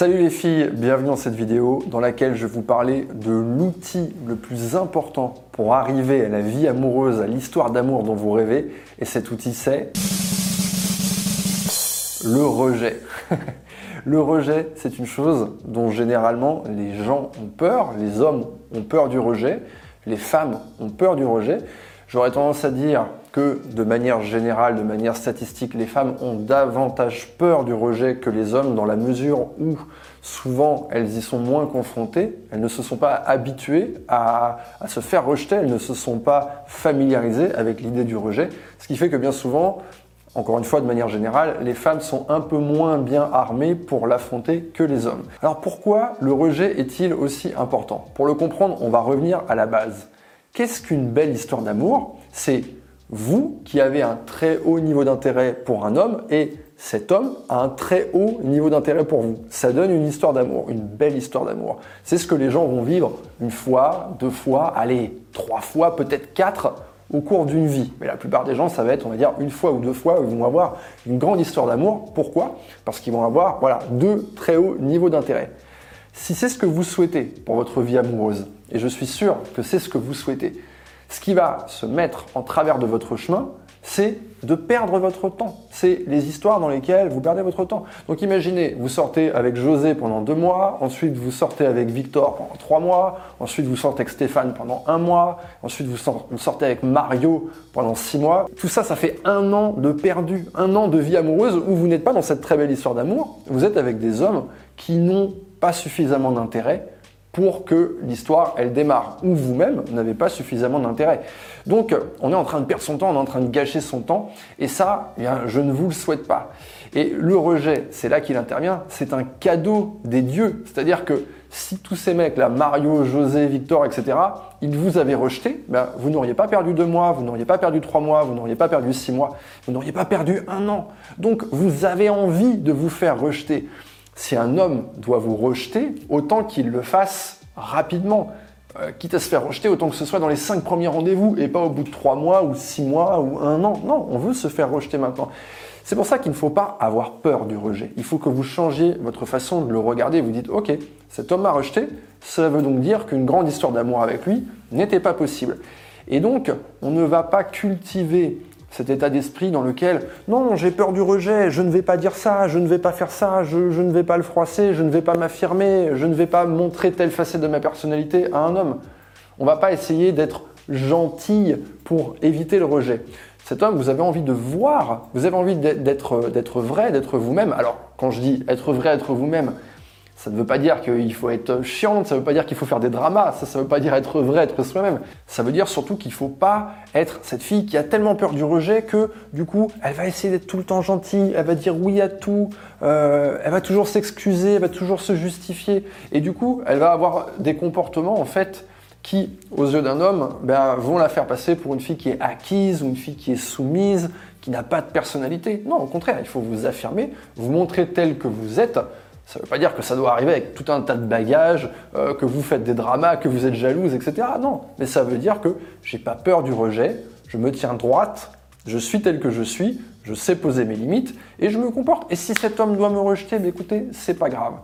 Salut les filles, bienvenue dans cette vidéo dans laquelle je vais vous parler de l'outil le plus important pour arriver à la vie amoureuse, à l'histoire d'amour dont vous rêvez. Et cet outil c'est le rejet. le rejet, c'est une chose dont généralement les gens ont peur, les hommes ont peur du rejet, les femmes ont peur du rejet. J'aurais tendance à dire que de manière générale, de manière statistique, les femmes ont davantage peur du rejet que les hommes dans la mesure où souvent elles y sont moins confrontées, elles ne se sont pas habituées à, se faire rejeter, elles ne se sont pas familiarisées avec l'idée du rejet, ce qui fait que bien souvent, encore une fois, de manière générale, les femmes sont un peu moins bien armées pour l'affronter que les hommes. Alors pourquoi le rejet est-il aussi important? Pour le comprendre, on va revenir à la base. Qu'est-ce qu'une belle histoire d'amour? C'est vous qui avez un très haut niveau d'intérêt pour un homme et cet homme a un très haut niveau d'intérêt pour vous. Ça donne une histoire d'amour, une belle histoire d'amour. C'est ce que les gens vont vivre une fois, deux fois, allez, trois fois, peut-être quatre au cours d'une vie. Mais la plupart des gens, ça va être, on va dire, une fois ou deux fois où ils vont avoir une grande histoire d'amour. Pourquoi? Parce qu'ils vont avoir, voilà, deux très hauts niveaux d'intérêt. Si c'est ce que vous souhaitez pour votre vie amoureuse, et je suis sûr que c'est ce que vous souhaitez, ce qui va se mettre en travers de votre chemin, c'est de perdre votre temps. C'est les histoires dans lesquelles vous perdez votre temps. Donc imaginez, vous sortez avec José pendant deux mois, ensuite vous sortez avec Victor pendant trois mois, ensuite vous sortez avec Stéphane pendant un mois, ensuite vous sortez avec Mario pendant six mois. Tout ça, ça fait un an de perdu, un an de vie amoureuse où vous n'êtes pas dans cette très belle histoire d'amour, vous êtes avec des hommes qui n'ont pas suffisamment d'intérêt pour que l'histoire, elle démarre, ou vous-même n'avez pas suffisamment d'intérêt. Donc, on est en train de perdre son temps, on est en train de gâcher son temps, et ça, eh je ne vous le souhaite pas. Et le rejet, c'est là qu'il intervient, c'est un cadeau des dieux. C'est-à-dire que si tous ces mecs-là, Mario, José, Victor, etc., ils vous avaient rejeté, ben, vous n'auriez pas perdu deux mois, vous n'auriez pas perdu trois mois, vous n'auriez pas perdu six mois, vous n'auriez pas perdu un an. Donc, vous avez envie de vous faire rejeter si un homme doit vous rejeter, autant qu'il le fasse rapidement. Euh, quitte à se faire rejeter, autant que ce soit dans les cinq premiers rendez-vous et pas au bout de trois mois ou six mois ou un an. Non, on veut se faire rejeter maintenant. C'est pour ça qu'il ne faut pas avoir peur du rejet. Il faut que vous changiez votre façon de le regarder. Vous dites, ok, cet homme m'a rejeté, ça veut donc dire qu'une grande histoire d'amour avec lui n'était pas possible. Et donc, on ne va pas cultiver cet état d'esprit dans lequel non, j'ai peur du rejet, je ne vais pas dire ça, je ne vais pas faire ça, je, ne vais pas le froisser, je ne vais pas m'affirmer, je ne vais pas montrer telle facette de ma personnalité à un homme. On va pas essayer d'être gentil pour éviter le rejet. Cet homme, vous avez envie de voir, vous avez envie d'être vrai, d'être vous-même. Alors, quand je dis être vrai, être vous-même, ça ne veut pas dire qu'il faut être chiant, ça ne veut pas dire qu'il faut faire des dramas, ça ne veut pas dire être vrai, être soi-même. Ça veut dire surtout qu'il ne faut pas être cette fille qui a tellement peur du rejet que du coup, elle va essayer d'être tout le temps gentille, elle va dire oui à tout, euh, elle va toujours s'excuser, elle va toujours se justifier. Et du coup, elle va avoir des comportements en fait qui, aux yeux d'un homme, ben, vont la faire passer pour une fille qui est acquise ou une fille qui est soumise, qui n'a pas de personnalité. Non, au contraire, il faut vous affirmer, vous montrer tel que vous êtes ça ne veut pas dire que ça doit arriver avec tout un tas de bagages, euh, que vous faites des dramas, que vous êtes jalouse, etc. Non, mais ça veut dire que j'ai pas peur du rejet, je me tiens droite, je suis tel que je suis, je sais poser mes limites et je me comporte. Et si cet homme doit me rejeter, bah écoutez, c'est pas grave.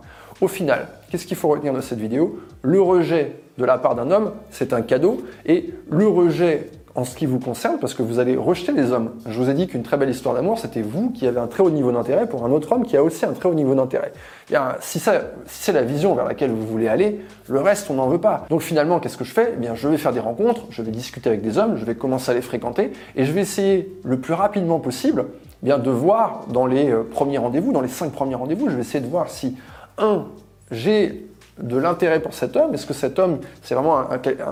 Au final, qu'est-ce qu'il faut retenir de cette vidéo? Le rejet de la part d'un homme, c'est un cadeau et le rejet en ce qui vous concerne, parce que vous allez rejeter les hommes. Je vous ai dit qu'une très belle histoire d'amour, c'était vous qui avez un très haut niveau d'intérêt pour un autre homme qui a aussi un très haut niveau d'intérêt. Bien, si, ça, c'est la vision vers laquelle vous voulez aller, le reste, on n'en veut pas. Donc finalement, qu'est-ce que je fais? Eh bien, Je vais faire des rencontres, je vais discuter avec des hommes, je vais commencer à les fréquenter, et je vais essayer le plus rapidement possible eh bien, de voir dans les euh, premiers rendez-vous, dans les cinq premiers rendez-vous, je vais essayer de voir si, un, j'ai de l'intérêt pour cet homme Est-ce que cet homme, c'est vraiment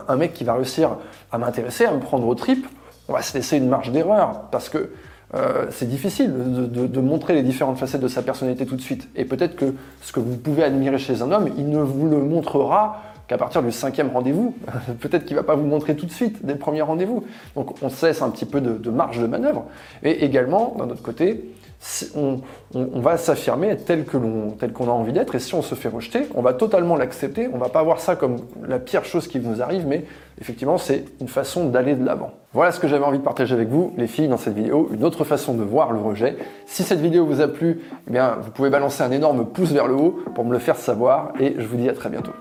un, mec qui va réussir à m'intéresser, à me prendre au trip? On va se laisser une marge d'erreur parce que euh, c'est difficile de, montrer les différentes facettes de sa personnalité tout de suite. Et peut-être que ce que vous pouvez admirer chez un homme, il ne vous le montrera qu'à partir du cinquième rendez-vous. peut-être qu'il ne va pas vous montrer tout de suite des premiers rendez-vous. Donc on cesse un petit peu de, de marge de manœuvre. Et également, d'un autre côté, on, va s'affirmer tel que l'on, tel qu'on a envie d'être, et si on se fait rejeter, on va totalement l'accepter. On va pas voir ça comme la pire chose qui nous arrive, mais effectivement, c'est une façon d'aller de l'avant. Voilà ce que j'avais envie de partager avec vous, les filles, dans cette vidéo, une autre façon de voir le rejet. Si cette vidéo vous a plu, eh bien, vous pouvez balancer un énorme pouce vers le haut pour me le faire savoir, et je vous dis à très bientôt.